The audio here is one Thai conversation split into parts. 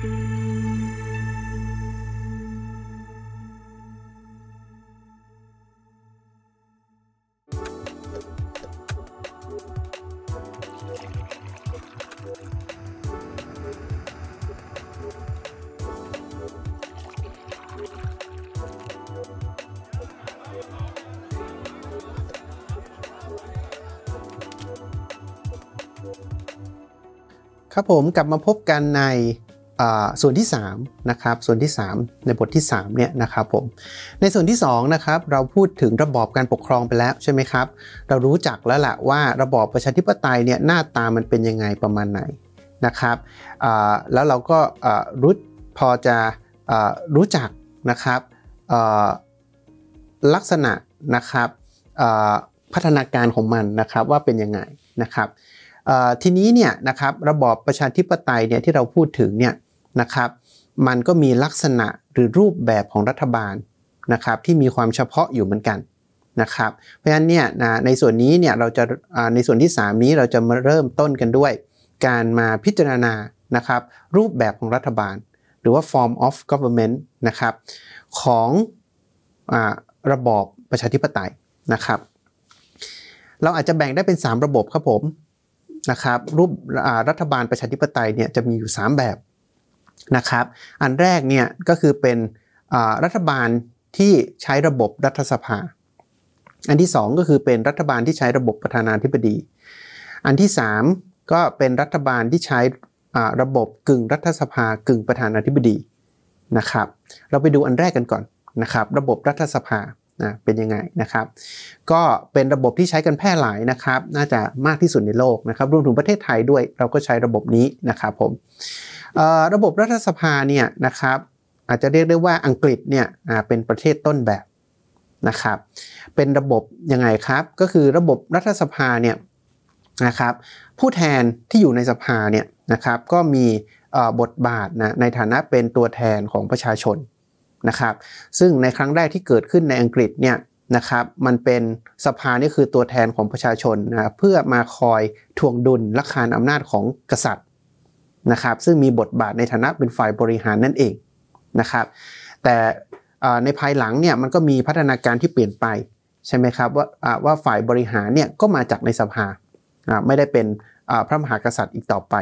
ครับผมกลับมาพบกันใน ส่วนที่3นะครับส่วนที่ 3 ในบทที่3เนี่ยนะครับผมในส่วนที่2นะครับเราพูดถึงระบอบการปกครองไปแล้วใช่ไหมครับ เรารู้จักแล้วละว่าระบอบประชาธิปไตยเนี่ยหน้าตามันเป็นยังไงประมาณไหนนะครับแล้วเราก็รู้พอจะรู้จักนะครับลักษณะนะครับพัฒนาการของมันนะครับว่าเป็นยังไงนะครับทีนี้เนี่ยนะครับระบอบประชาธิปไตยเนี่ยที่เราพูดถึงเนี่ย นะครับ มันก็มีลักษณะหรือรูปแบบของรัฐบาลนะครับที่มีความเฉพาะอยู่เหมือนกันนะครับเพราะฉะนั้นเนี่ยในส่วนนี้เนี่ยเราจะในส่วนที่ 3 นี้เราจะมาเริ่มต้นกันด้วย การมาพิจารณานะครับรูปแบบของรัฐบาล หรือว่า form of government นะครับของอระบอบประชาธิปไตยนะครับ เราอาจจะแบ่งได้เป็น 3 ระบบครับผมนะครับรูปรัฐบาลประชาธิปไตยเนี่ยจะมีอยู่ 3 แบบ นะครับ อันแรกเนี่ยก็คือเป็นรัฐบาลที่ใช้ระบบรัฐสภา อันที่ 2 ก็คือเป็นรัฐบาลที่ใช้ระบบประธานาธิบดี อันที่ 3 ก็เป็นรัฐบาลที่ใช้ระบบกึ่งรัฐสภากึ่งประธานาธิบดีนะครับ เราไปดูอันแรกกันก่อนนะครับ ระบบรัฐสภานะเป็นยังไงนะครับ ก็เป็นระบบที่ใช้กันแพร่หลายนะครับ น่าจะมากที่สุดในโลกนะครับ รวมถึงประเทศไทยด้วย เราก็ใช้ระบบนี้นะครับผม ระบบรัฐสภาเนี่ยนะครับอาจจะเรียกได้ว่าอังกฤษเนี่ยเป็นประเทศต้นแบบนะครับ เป็นระบบยังไงครับก็คือระบบรัฐสภาเนี่ยนะครับผู้แทนที่อยู่ในสภาเนี่ยนะครับก็มีบทบาทนะในฐานะเป็นตัวแทนของประชาชนนะครับ ซึ่งในครั้งแรกที่เกิดขึ้นในอังกฤษเนี่ยนะครับมันเป็นสภานี่คือตัวแทนของประชาชนนะเพื่อมาคอยทวงดุลและคานอำนาจของกษัตริย์ นะครับซึ่งมีบทบาทในฐานะเป็นฝ่ายบริหารนั่นเองนะครับแต่ในภายหลังเนี่ยมันก็มีพัฒนาการที่เปลี่ยนไปใช่ไหมครับว่าว่าฝ่ายบริหารเนี่ยก็มาจากในสภาไม่ได้เป็นพระมหากษัตริย์อีกต่อไป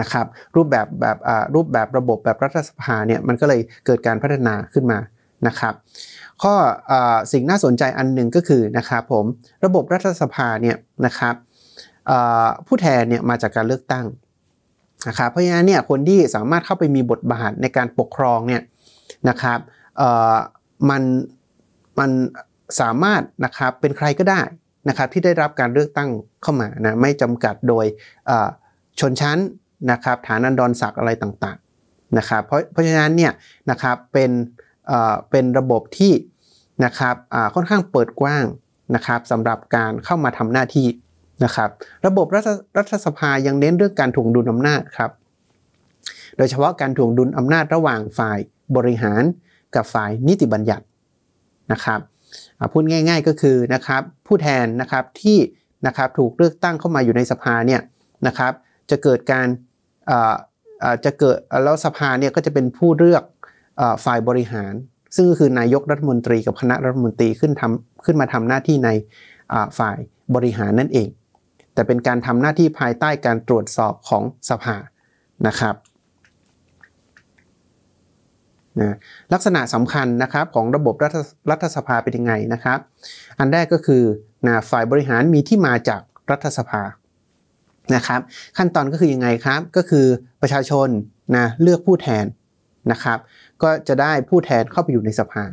นะครับรูปแบบแบบรูปแบบระบบแบบรัฐสภาเนี่ยมันก็เลยเกิดการพัฒนาขึ้นมานะครับข้อสิ่งน่าสนใจอันหนึ่งก็คือนะครับผมระบบรัฐสภาเนี่ยนะครับผู้แทนเนี่ยมาจากการเลือกตั้ง นะครับเพราะฉะนั้นเนี่ยคนที่สามารถเข้าไปมีบทบาทในการปกครองเนี่ยนะครับมันมันสามารถนะครับเป็นใครก็ได้นะครับที่ได้รับการเลือกตั้งเข้ามานะไม่จำกัดโดยชนชั้นนะครับฐานันดรศักดิ์อะไรต่างๆนะครับเพราะเพราะฉะนั้นเนี่ยนะครับเป็นเป็นระบบที่นะครับค่อนข้างเปิดกว้างนะครับสำหรับการเข้ามาทำหน้าที่ นะครับ ระบบรัฐรัฐสภายังเน้นเรื่องการถ่วงดุลอำนาจครับ โดยเฉพาะการถ่วงดุลอำนาจระหว่างฝ่ายบริหารกับฝ่ายนิติบัญญัตินะครับพูดง่าย ๆก็คือนะครับผู้แทนนะครับที่นะครับถูกเลือกตั้งเข้ามาอยู่ในสภาเนี่ยนะครับจะเกิดการจะเกิดแล้วสภาเนี่ยก็จะเป็นผู้เลือกฝ่ายบริหาร ซึ่งก็คือนายกรัฐมนตรีกับคณะรัฐมนตรีขึ้นทำขึ้นมาทำหน้าที่ในฝ่ายบริหารนั่นเอง แต่เป็นการทำหน้าที่ภายใต้การตรวจสอบของสภานะครับนะลักษณะสำคัญนะครับของระบบรัฐรัฐสภาเป็นยังไงนะครับ อันแรกก็คือนะฝ่ายบริหารมีที่มาจากรัฐสภานะครับ ขั้นตอนก็คือยังไงครับ ก็คือประชาชนนะเลือกผู้แทนนะครับ ก็จะได้ผู้แทนเข้าไปอยู่ในสภา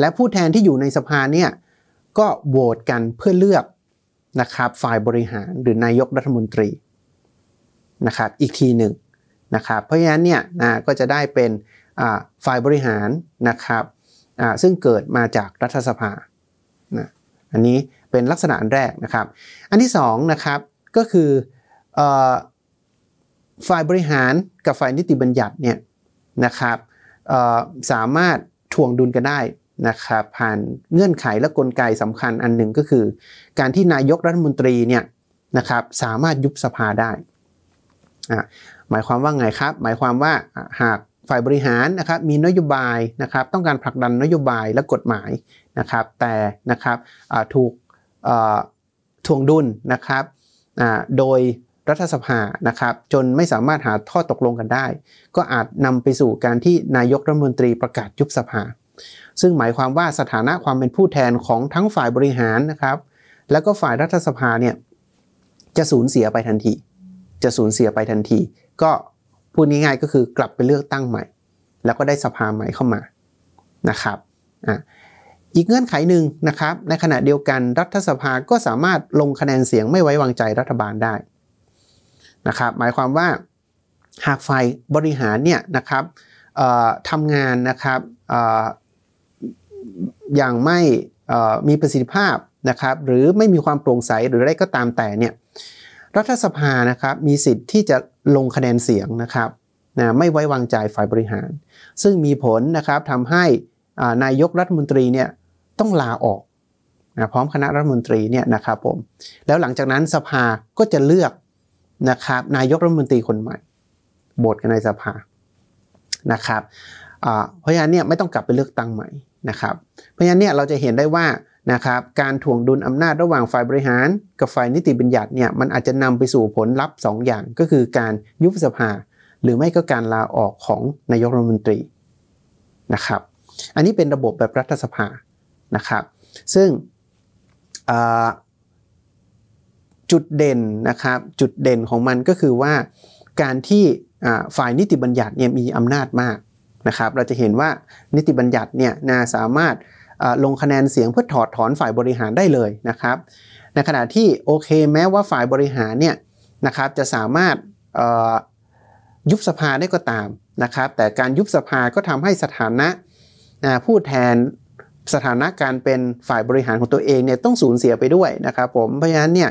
และผู้แทนที่อยู่ในสภาเนี่ยก็โหวตกันเพื่อเลือก นะครับฝ่ายบริหารหรือนายกรัฐมนตรีนะครับอีกทีหนึ่งนะครับเพราะฉะนั้นเนี่ยนะก็จะได้เป็นฝ่ายบริหารนะครับซึ่งเกิดมาจากรัฐสภานะอันนี้เป็นลักษณะอันแรกนะครับ อันที่2นะครับก็คือฝ่ายบริหารกับฝ่ายนิติบัญญัติเนี่ยนะครับสามารถทวงดุลกันได้ นะครับผ่านเงื่อนไขและกลไกสำคัญอันหนึ่งก็คือ การที่นายกรัฐมนตรีเนี่ยนะครับสามารถยุบสภาได้หมายความว่าไงครับ หมายความว่าหากฝ่ายบริหารนะครับมีนโยบายนะครับต้องการผลักดันนโยบายและกฎหมายนะครับ แต่นะครับถูกทวงดุลนะครับโดยรัฐสภานะครับจนไม่สามารถหาข้อตกลงกันได้ ก็อาจนำไปสู่การที่นายกรัฐมนตรีประกาศยุบสภา ซึ่งหมายความว่าสถานะความเป็นผู้แทนของทั้งฝ่ายบริหารนะครับ แล้วก็ฝ่ายรัฐสภาเนี่ยจะสูญเสียไปทันที จะสูญเสียไปทันที ก็พูดง่ายๆก็คือกลับไปเลือกตั้งใหม่ แล้วก็ได้สภาใหม่เข้ามานะครับอะอีกเงื่อนไขหนึ่งนะครับ ในขณะเดียวกันรัฐสภาก็สามารถลงคะแนนเสียงไม่ไว้วางใจรัฐบาลได้นะครับ หมายความว่าหากฝ่ายบริหารเนี่ยนะครับทำงานนะครับ อย่างไม่มีประสิทธิภาพนะครับ หรือไม่มีความโปร่งใสหรืออะไรก็ตามแต่เนี่ยรัฐสภานะครับมีสิทธิ์ที่จะลงคะแนนเสียงนะครับนะไม่ไว้วางใจฝ่ายบริหาร ซึ่งมีผลนะครับทำให้นายกรัฐมนตรีเนี่ยต้องลาออกนะพร้อมคณะรัฐมนตรีเนี่ยนะครับผมแล้วหลังจากนั้นสภาก็จะเลือกนะครับนายกรัฐมนตรีคนใหม่โหวตกันในสภานะครับเพราะฉะนั้นเนี่ยไม่ต้องกลับไปเลือกตั้งใหม่ นะครับ เพราะฉะนั้นเนี่ยเราจะเห็นได้ว่านะครับการถ่วงดุลอำนาจระหว่างฝ่ายบริหาร กับฝ่ายนิติบัญญัติเนี่ยมันอาจจะนำไปสู่ผลลัพธ์2ออย่างก็คือการยุบสภา หรือไม่ก็การลาออกของนายกรัฐมนตรีนะครับ อันนี้เป็นระบบแบบรัฐสภานะครับ ซึ่งจุดเด่นนะครับจุดเด่นของมันก็คือว่าการที่ฝ่ายนิติบัญญัติเนี่ยมีอำนาจมาก นะครับเราจะเห็นว่านิติบัญญัติเนี่ยนาสามารถลงคะแนนเสียงเพื่อถอดถอนฝ่ายบริหารได้เลยนะครับ ในขณะที่โอเคแม้ว่าฝ่ายบริหารเนี่ยนะครับจะสามารถยุบสภาได้ก็ตามนะครับแต่การยุบสภาก็ทำให้สถานะผู้แทนสถานะการเป็นฝ่ายบริหารของตัวเองเนี่ยต้องสูญเสียไปด้วยนะครับผมเพราะฉะนั้นเนี่ย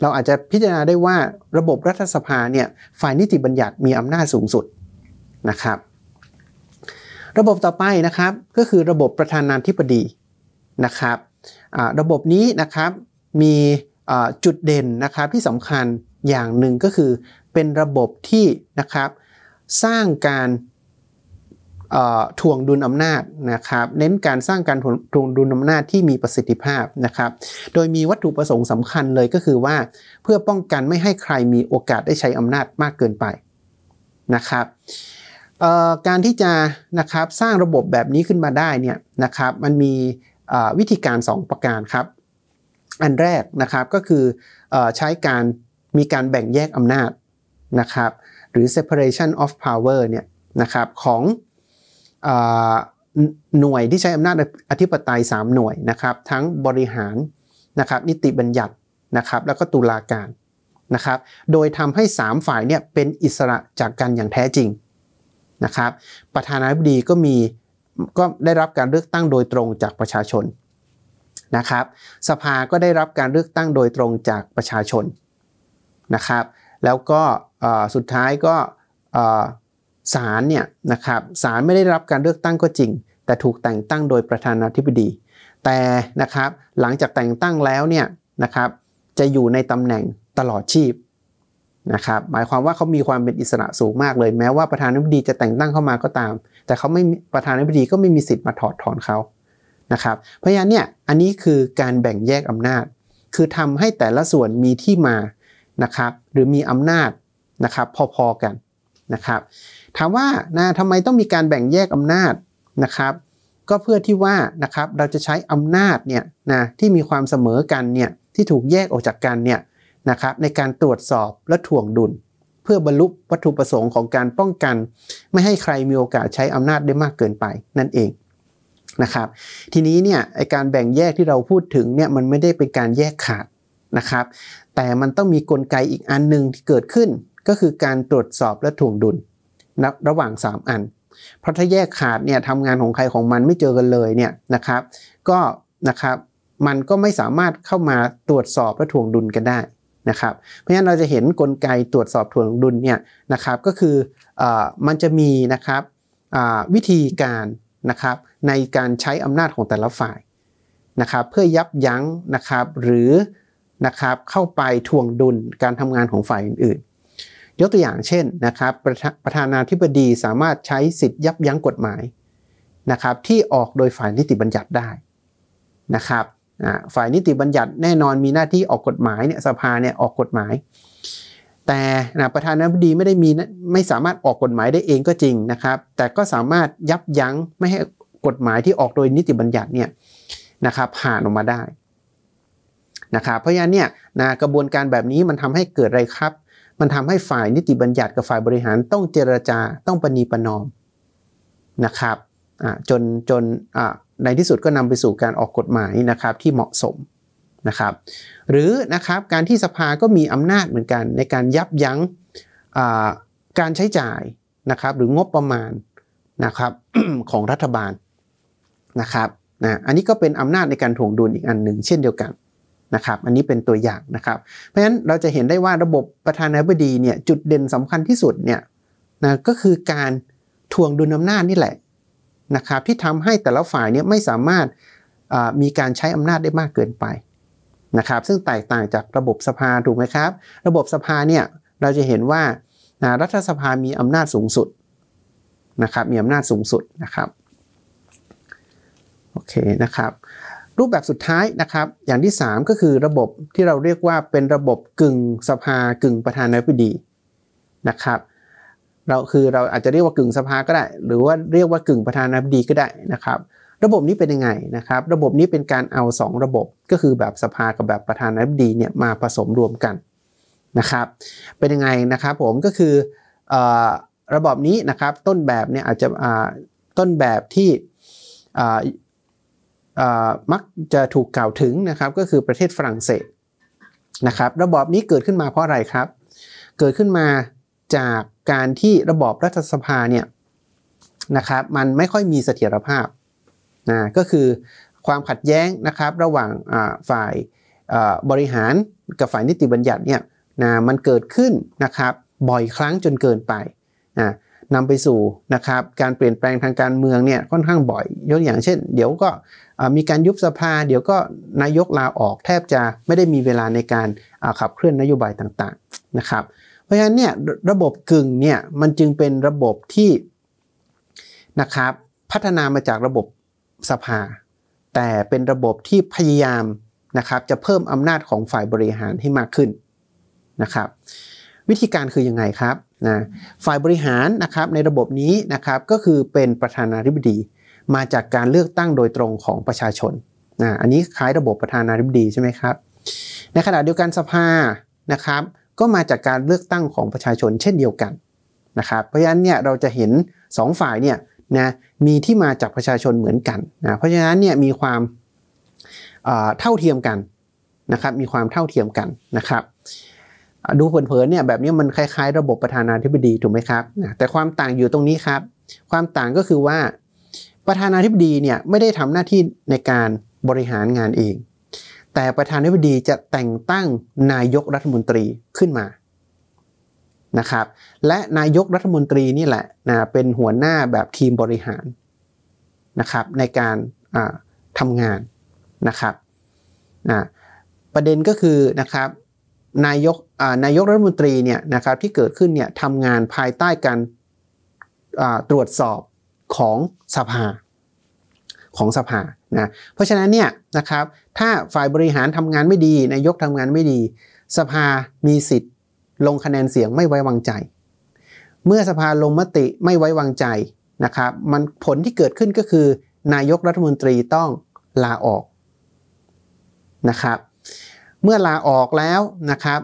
เราอาจจะพิจารณาได้ว่าระบบรัฐสภาเนี่ยฝ่ายนิติบัญญัติมีอำนาจสูงสุดนะครับ ระบบต่อไปนะครับก็คือระบบประธานาธิบดีนะครับระบบนี้นะครับมีจุดเด่นนะครับที่สำคัญอย่างหนึ่งก็คือเป็นระบบที่นะครับสร้างการทวงดุลอำนาจนะครับเน้นการสร้างการทวงดุลอำนาจที่มีประสิทธิภาพนะครับโดยมีวัตถุประสงค์สำคัญเลยก็คือว่าเพื่อป้องกันไม่ให้ใครมีโอกาสได้ใช้อำนาจมากเกินไปนะครับ การที่จะนะครับสร้างระบบแบบนี้ขึ้นมาได้เนี่ยนะครับมันมีวิธีการ 2 ประการครับ อันแรกนะครับก็คือใช้การมีการแบ่งแยกอำนาจนะครับหรือ separation of power เนี่ยนะครับของหน่วยที่ใช้อำนาจอธิปไตย 3 หน่วยนะครับทั้งบริหารนะครับนิติบัญญัตินะครับแล้วก็ตุลาการนะครับโดยทำให้ 3 ฝ่ายเนี่ยเป็นอิสระจากกันอย่างแท้จริง นะครับประธานาธิบดีก็มีก็ได้รับการเลือกตั้งโดยตรงจากประชาชนนะครับ สภาก็ได้รับการเลือกตั้งโดยตรงจากประชาชนนะครับ แล้วก็สุดท้ายก็ศาลเนี่ยนะครับศาลไม่ได้รับการเลือกตั้งก็จริง แต่ถูกแต่งตั้งโดยประธานาธิบดี แต่นะครับหลังจากแต่งตั้งแล้วเนี่ยนะครับจะอยู่ในตำแหน่งตลอดชีพ นะครับหมายความว่าเขามีความเป็นอิสระสูงมากเลย แม้ว่าประธานาธิบดีจะแต่งตั้งเข้ามาก็ตาม แต่เขาไม่ประธานาธิบดีก็ไม่มีสิทธิ์มาถอดถอนเขานะครับเพราะฉะนั้นเนี่ยอันนี้คือการแบ่งแยกอำนาจ คือทำให้แต่ละส่วนมีที่มานะครับหรือมีอำนาจนะครับพอๆกันนะครับถามว่านะทำไมต้องมีการแบ่งแยกอำนาจนะครับ ก็เพื่อที่ว่านะครับเราจะใช้อำนาจเนี่ยนะที่มีความเสมอกันเนี่ยที่ถูกแยกออกจากกันเนี่ย นะครับในการตรวจสอบและถ่วงดุล เพื่อบรรลุวัตถุประสงค์ของการป้องกัน ไม่ให้ใครมีโอกาสใช้อำนาจได้มากเกินไปนั่นเองนะครับทีนี้เนี่ยไอการแบ่งแยกที่เราพูดถึงเนี่ยมันไม่ได้เป็นการแยกขาดนะครับ แต่มันต้องมีกลไกอีกอันหนึ่งที่เกิดขึ้น ก็คือการตรวจสอบและถ่วงดุลนะระหว่าง 3 อัน เพราะถ้าแยกขาดเนี่ยทำงานของใครของมันไม่เจอกันเลยเนี่ยนะครับ ก็นะครับมันก็ไม่สามารถเข้ามาตรวจสอบและถ่วงดุลกันได้ นะครับ เพราะฉะนั้นเราจะเห็นนกลไกตรวจสอบถ่วงดุลเนี่ยนะครับก็คืออมันจะมีนะครับวิธีการนะครับในการใช้อำนาจของแต่ละฝ่ายนะครับเพื่อยับยั้งนะครับหรือนะครับเข้าไปถ่วงดุลการทำงานของฝ่ายอื่นๆ ยกตัวอย่างเช่นนะครับประประธานาธิบดีสามารถใช้สิทธิ์ยับยั้งกฎหมายนะครับที่ออกโดยฝ่ายนิติบัญญัติได้นะครับ ฝ่ายนิติบัญญัติแน่นอนมีหน้าที่ออกกฎหมายเนี่ยสภาเนี่ยออกกฎหมาย แต่นะประธานาธิบดีไม่ได้มีไม่สามารถออกกฎหมายได้เองก็จริงนะครับ แต่ก็สามารถยับยั้งไม่ให้กฎหมายที่ออกโดยนิติบัญญัติเนี่ยนะครับผ่านออกมาได้นะครับเพราะฉะนั้นเนี่ยนะกระบวนการแบบนี้มันทำให้เกิดอะไรครับ มันทำให้ฝ่ายนิติบัญญัติกับฝ่ายบริหารต้องเจรจาต้องปณีประนอมนะครับจนจน ในที่สุดก็นำไปสู่การออกกฎหมายนะครับที่เหมาะสมนะครับ หรือนะครับการที่สภาก็มีอำนาจเหมือนกัน ในการยับยั้งการใช้จ่ายนะครับ หรืองบประมาณนะครับของรัฐบาลนะครับนะอันนี้ก็เป็นอำนาจในการถ่วงดุลอีกอันหนึ่งเช่นเดียวกันนะครับอันนี้เป็นตัวอย่างนะครับ เพราะฉะนั้นเราจะเห็นได้ว่าระบบประธานาธิบดีเนี่ยจุดเด่นสำคัญที่สุดเนี่ยนะก็คือการถ่วงดุลอำนาจนี่แหละ นะครับที่ทำให้แต่ละฝ่ายเนี่ยไม่สามารถมีการใช้อำนาจได้มากเกินไปนะครับซึ่งแตกต่างจากระบบสภาถูกไหมครับ ระบบสภาเนี่ยเราจะเห็นว่ารัฐสภามีอำนาจสูงสุดนะครับมีอำนาจสูงสุดนะครับโอเคนะครับรูปแบบสุดท้ายนะครับ อย่างที่ 3 ก็คือระบบที่เราเรียกว่าเป็นระบบกึ่งสภากึ่งประธานาธิบดีนะครับ เราคือเราอาจจะเรียกว่ากึ่งสภาก็ได้ หรือว่าเรียกว่ากึ่งประธานาธิบดีก็ได้นะครับ ระบบนี้เป็นยังไงนะครับ ระบบนี้เป็นการเอา 2 ระบบก็คือแบบสภากับแบบประธานาธิบดีเนี่ยมาผสมรวมกันนะครับ เป็นยังไงนะครับผมก็คือระบบนี้นะครับต้นแบบเนี่ยอาจจะต้นแบบที่มักจะถูกกล่าวถึงนะครับก็คือประเทศฝรั่งเศสนะครับ ระบอบนี้เกิดขึ้นมาเพราะอะไรครับ เกิดขึ้นมา จากการที่ระบอบรัฐสภาเนี่ยนะครับมันไม่ค่อยมีเสถียรภาพนะก็คือความขัดแย้งนะครับระหว่างฝ่ายบริหารกับฝ่ายนิติบัญญัติเนี่ยนะมันเกิดขึ้นนะครับบ่อยครั้งจนเกินไปนะนำไปสู่นะครับการเปลี่ยนแปลงทางการเมืองเนี่ยค่อนข้างบ่อยยกอย่างเช่น เดี๋ยวก็มีการยุบสภา เดี๋ยวก็นายกลาออกแทบจะไม่ได้มีเวลาในการขับเคลื่อนนโยบายต่างๆนะครับ เพราะฉะนั้นเนี่ยระบบกึ่งเนี่ยมันจึงเป็นระบบที่นะครับพัฒนามาจากระบบสภา แต่เป็นระบบที่พยายามนะครับจะเพิ่มอำนาจของฝ่ายบริหารให้มากขึ้นนะครับวิธีการคือยังไงครับนะฝ่ายบริหารนะครับในระบบนี้นะครับก็คือเป็นประธานาธิบดี มาจากการเลือกตั้งโดยตรงของประชาชนนะอันนี้คล้ายระบบประธานาธิบดีใช่ไหมครับ ในขณะเดียวกันสภานะครับ ก็มาจากการเลือกตั้งของประชาชนเช่นเดียวกันนะครับเพราะฉะนั้นเนี่ยเราจะเห็น 2 ฝ่ายเนี่ยนะมีที่มาจากประชาชนเหมือนกันนะเพราะฉะนั้นเนี่ยมีความเท่าเทียมกันนะครับมีความเท่าเทียมกันนะครับดูเผินๆเนี่ยแบบนี้มันคล้ายๆ ระบบประธานาธิบดีถูกไหมครับนะแต่ความต่างอยู่ตรงนี้ครับความต่างก็คือว่าประธานาธิบดีเนี่ยไม่ได้ทำหน้าที่ในการบริหารงานเอง แต่ประธานาธิบดีจะแต่งตั้งนายกรัฐมนตรีขึ้นมานะครับ และนายกรัฐมนตรีนี่แหละนะเป็นหัวหน้าแบบทีมบริหารนะครับในการทำงานนะครับนะประเด็นก็คือนะครับนายกนายกรัฐมนตรีเนี่ยนะครับที่เกิดขึ้นเนี่ยทำงานภายใต้การตรวจสอบของสภา ของสภานะเพราะฉะนั้นเนี่ยนะครับถ้าฝ่ายบริหารทำงานไม่ดีนายกทำงานไม่ดี สภามีสิทธิ์ ลงคะแนนเสียงไม่ไว้วางใจ เมื่อสภาลงมติไม่ไว้วางใจนะครับมันผลที่เกิดขึ้นก็คือ นายกรัฐมนตรีต้องลาออกนะครับเมื่อลาออกแล้วนะครับ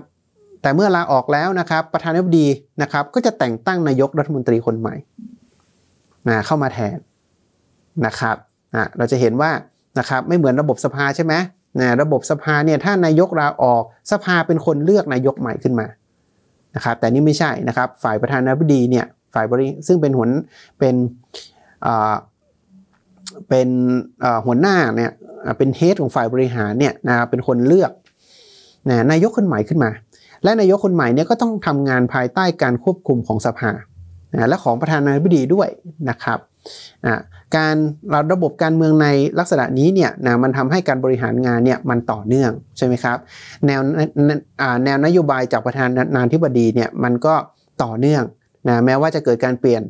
แต่เมื่อลาออกแล้วนะครับประธานาธิบดีนะครับก็จะแต่งตั้งนายกรัฐมนตรีคนใหม่นะเข้ามาแทนนะครับ นะเราจะเห็นว่านะครับไม่เหมือนระบบสภาใช่ไหมนะระบบสภาเนี่ยถ้านายกลาออกสภาเป็นคนเลือกนายกใหม่ขึ้นมานะครับแต่นี่ไม่ใช่นะครับฝ่ายประธานาธิบดีเนี่ยฝ่ายบริซึ่งเป็นหัวเป็นเป็นหัวหน้าเนี่ยเป็นเฮดของฝ่ายบริหารเนี่ยนะเป็นคนเลือกนะนายกคนใหม่ขึ้นมา และนายกคนใหม่เนี่ยก็ต้องทำงานภายใต้การควบคุมของสภานะและของประธานาธิบดีด้วยนะครับ การราระบบการเมืองในลักษณะนี้เนี่ยนะมันทำให้การบริหารงานเนี่ยมันต่อเนื่องใช่ไหมครับแนวแนวนโยบายจากประธานาธิบดีเนี่ยมันก็ต่อเนื่องนะแม้ว่าจะเกิดการเปลี่ยน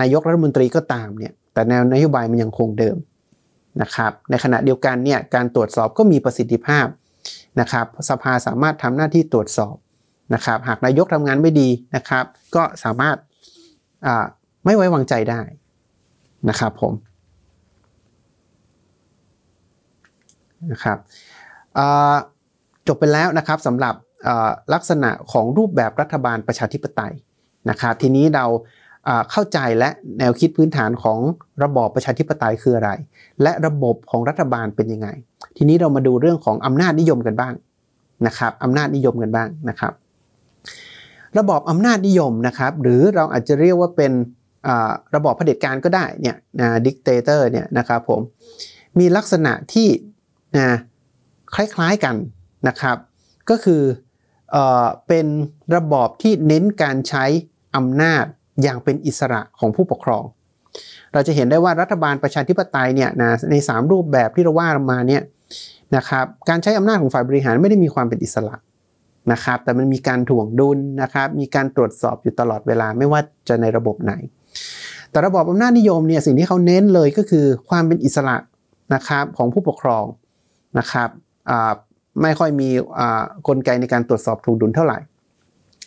นายกรัฐมนตรีก็ตามเนี่ยแต่แนวนโยบายมันยังคงเดิมนะครับในขณะเดียวกันเนี่ยการตรวจสอบก็มีประสิทธิภาพนะครับสภาสามารถทำหน้าที่ตรวจสอบนะครับหากนายกทำงานไม่ดีนะครับ ก็สามารถไม่ไว้วางใจได้ นะครับผมนะครับจบไปแล้วนะครับสำหรับลักษณะของรูปแบบรัฐบาลประชาธิปไตยนะครับทีนี้เราเข้าใจและแนวคิดพื้นฐานของระบอบประชาธิปไตยคืออะไร และระบบของรัฐบาลเป็นยังไง ทีนี้เรามาดูเรื่องของอำนาจนิยมกันบ้างนะครับอำนาจนิยมกันบ้างนะครับ ระบอบอำนาจนิยมนะครับ หรือเราอาจจะเรียกว่าเป็น ระบอบเผด็จการก็ได้เนี่ย dictator เนี่ยนะครับผมมีลักษณะที่นะคล้ายๆกันนะครับ ก็คือเอเป็นระบอบที่เน้นการใช้อำนาจอย่างเป็นอิสระของผู้ปกครอง เราจะเห็นได้ว่ารัฐบาลประชาธิปไตยเนี่ยนะใน 3 รูปแบบที่เราว่ามาเนี่ยนะครับการใช้อำนาจของฝ่ายบริหารไม่ได้มีความเป็นอิสระนะครับ แต่มันมีการถ่วงดุลนะครับ มีการตรวจสอบอยู่ตลอดเวลาไม่ว่าจะในระบบไหน แต่ระบอบอำนาจนิยมเนี่ยสิ่งที่เขาเน้นเลยก็คือความเป็นอิสระนะครับของผู้ปกครองนะครับไม่ค่อยมีกลไกในการตรวจสอบถูกดุลเท่าไหร่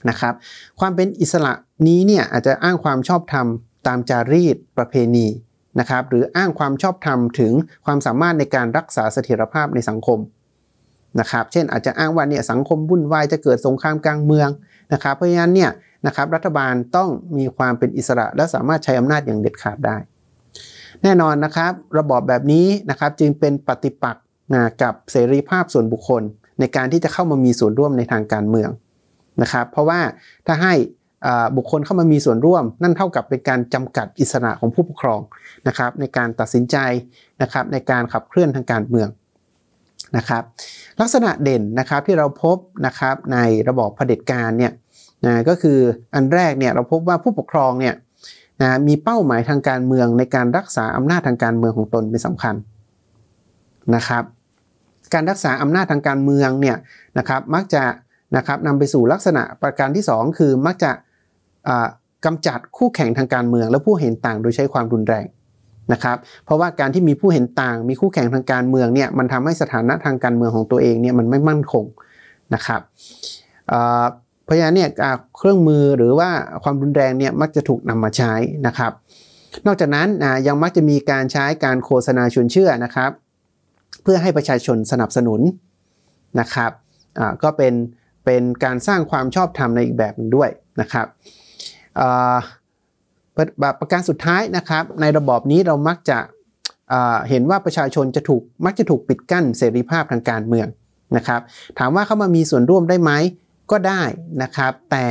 นะครับความเป็นอิสระนี้เนี่ยอาจจะอ้างความชอบธรรมตามจารีตประเพณีนะครับหรืออ้างความชอบธรรมถึงความสามารถในการรักษาเสถียรภาพในสังคมนะครับเช่นอาจจะอ้างว่าเนี่ยสังคมวุ่นวายจะเกิดสงครามกลางเมือง นะครับเพราะฉะนั้นเนี่ยนะครับรัฐบาลต้องมีความเป็นอิสระและสามารถใช้อำนาจอย่างเด็ดขาดได้ แน่นอนนะครับ ระบอบแบบนี้นะครับจึงเป็นปฏิปักษ์กับเสรีภาพส่วนบุคคล ในการที่จะเข้ามามีส่วนร่วมในทางการเมืองนะครับเพราะว่าถ้าให้บุคคลเข้ามามีส่วนร่วม นั่นเท่ากับเป็นการจำกัดอิสระของผู้ปกครองนะครับในการตัดสินใจนะครับในการขับเคลื่อนทางการเมือง นะครับลักษณะเด่นนะครับที่เราพบนะครับในระบอบเผด็จการเนี่ยนะก็คืออันแรกเนี่ยเราพบว่าผู้ปกครองเนี่ยนะมีเป้าหมายทางการเมืองในการรักษาอำนาจทางการเมืองของตนเป็นสำคัญนะครับการรักษาอำนาจทางการเมืองเนี่ยนะครับมักจะนะครับนำไปสู่ลักษณะประการที่ 2 คือมักจะกำจัดคู่แข่งทางการเมือง และผู้เห็นต่างโดยใช้ความรุนแรง นะครับ เพราะว่าการที่มีผู้เห็นต่างมีคู่แข่งทางการเมืองเนี่ยมันทำให้สถานะทางการเมืองของตัวเองเนี่ยมันไม่มั่นคงนะครับเพราะฉะนั้นเนี่ยเครื่องมือหรือว่าความรุนแรงเนี่ยมักจะถูกนำมาใช้นะครับ นอกจากนั้นยังมักจะมีการใช้การโฆษณาชวนเชื่อนะครับ เพื่อให้ประชาชนสนับสนุนนะครับก็เป็นเป็นการสร้างความชอบธรรมในอีกแบบหนึ่งด้วยนะครับ ประการสุดท้ายนะครับในระบอบนี้เรามักจะเห็นว่าประชาชนจะถูกมักจะถูกปิดกั้นเสรีภาพทางการเมืองนะครับ ถามว่าเข้ามามีส่วนร่วมได้ไหมก็ได้นะครับ แต่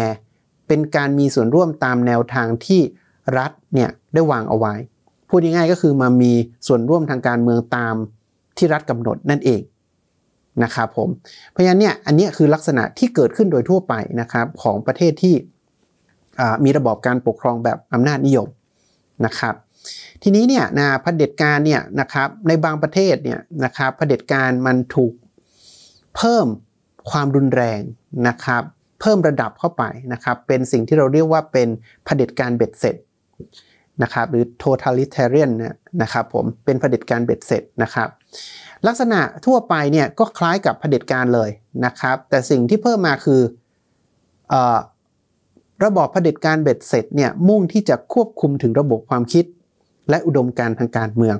เป็นการมีส่วนร่วมตามแนวทางที่รัฐเนี่ยได้วางเอาไว้ พูดง่ายๆก็คือมามีส่วนร่วมทางการเมืองตามที่รัฐกำหนดนั่นเองนะครับผมเพราะฉะนั้นเนี่ยอันนี้คือลักษณะที่เกิดขึ้นโดยทั่วไปนะครับของประเทศที่ มีระบอบการปกครองแบบอำนาจนิยมนะครับทีนี้เนี่ยนะเผด็จการเนี่ยนะครับในบางประเทศเนี่ยนะครับเผด็จการมันถูกเพิ่มความรุนแรงนะครับเพิ่มระดับเข้าไปนะครับเป็นสิ่งที่เราเรียกว่าเป็นเผด็จการเบ็ดเสร็จนะครับหรือ totalitarian นะครับผมเป็นเผด็จการเบ็ดเสร็จนะครับลักษณะทั่วไปเนี่ยก็คล้ายกับเผด็จการเลยนะครับแต่สิ่งที่เพิ่มมาคืออ ระบอบเผด็จการเบ็ดเสร็จเนี่ยมุ่งที่จะควบคุมถึงระบบความคิด และอุดมการทางการเมือง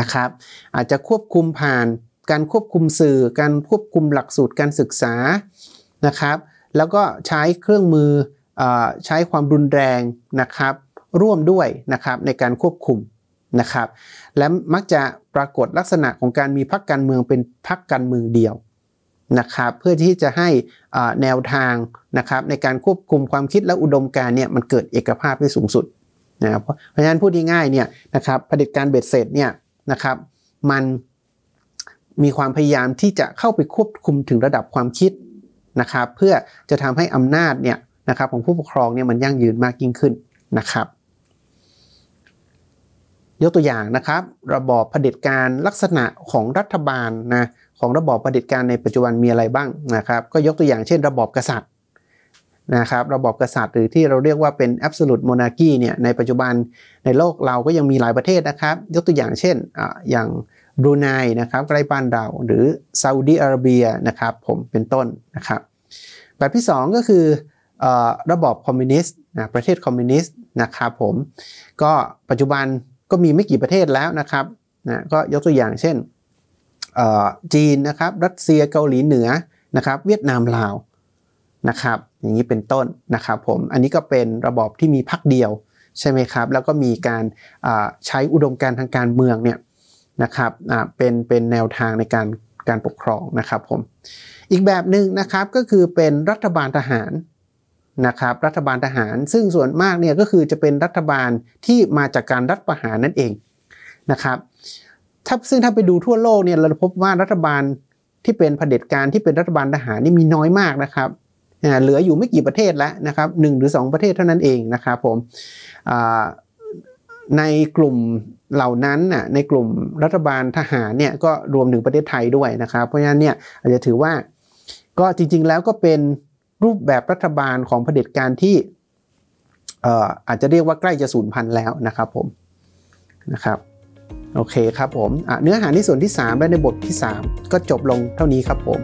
นะครับอาจจะควบคุมผ่านการควบคุมสื่อ การควบคุมหลักสูตรการศึกษานะครับแล้วก็ใช้เครื่องมืออใช้ความรุนแรงนะครับร่วมด้วยนะครับในการควบคุมนะครับและมักจะปรากฏลักษณะของการมีพรรคการเมืองเป็นพรรคการเมืองเดียว นะครับเพื่อที่จะให้แนวทางนะครับในการควบคุมความคิดและอุดมการเนี่ยมันเกิดเอกภาพได้สูงสุดนะครับเพราะฉะนั้นพูดง่ายๆเนี่ยนะครับผลิตการเบ็ดเสร็จเนี่ยนะครับมันมีความพยายามที่จะเข้าไปควบคุมถึงระดับความคิดนะครับเพื่อจะทำให้อำนาจเนี่ยนะครับของผู้ปกครองเนี่ยมันยั่งยืนมากยิ่งขึ้นนะครับยกตัวอย่างนะครับ ระบอบเผด็จการลักษณะของรัฐบาลนะ ของระบอบเผด็จการในปัจจุบันมีอะไรบ้างนะครับ ก็ยกตัวอย่างเช่น ระบอบกษัตริย์นะครับ ระบอบกษัตริย์หรือที่เราเรียกว่าเป็น absolute monarchy เนี่ยในปัจจุบันในโลกเราก็ยังมีหลายประเทศนะครับ ยกตัวอย่างเช่นออย่างบรูไนนะครับใกล้บ้านเราหรือซาอุดีอาระเบียนะครับผมเป็นต้นนะครับแบบที่ 2 ก็คืออระบอบคอมมิวนิสต์นะประเทศคอมมิวนิสต์นะครับผมก็ปัจจุบันก็มีไม่กี่ประเทศแล้วนะครับนะก็ยกตัวอย่างเช่น จีนนะครับรัสเซียเกาหลีเหนือนะครับเวียดนามลาวนะครับอย่างนี้เป็นต้นนะครับผมอันนี้ก็เป็นระบอบที่มีพรรคเดียวใช่ไหมครับแล้วก็มีการใช้อุดมการทางการเมืองเนี่ยนะครับเป็นเป็นแนวทางในการการปกครองนะครับผมอีกแบบหนึ่งนะครับก็คือเป็นรัฐบาลทหารนะครับรัฐบาลทหารซึ่งส่วนมากเนี่ยก็คือจะเป็นรัฐบาลที่มาจากการรัฐประหารนั่นเองนะครับ ถ้าซึ่งถ้าไปดูทั่วโลกเนี่ยเราพบว่ารัฐบาลที่เป็นเผด็จการที่เป็นรัฐบาลทหารนี่มีน้อยมากนะครับเหลืออยู่ไม่กี่ประเทศแล้วนะครับหนึ่งหรือ 2 ประเทศเท่านั้นเองนะครับผมในกลุ่มเหล่านั้นน่ะในกลุ่มรัฐบาลทหารเนี่ยก็รวมถึงประเทศไทยด้วยนะครับ เพราะฉะนั้นเนี่ยอาจจะถือว่าก็จริงๆแล้วก็เป็นรูปแบบรัฐบาลของเผด็จการที่อาจจะเรียกว่าใกล้จะสูญพันธุ์แล้วนะครับผมนะครับ โอเคครับผมเนื้อหาในส่วนที่ 3 และในบทที่ 3 ก็จบลงเท่านี้ครับผม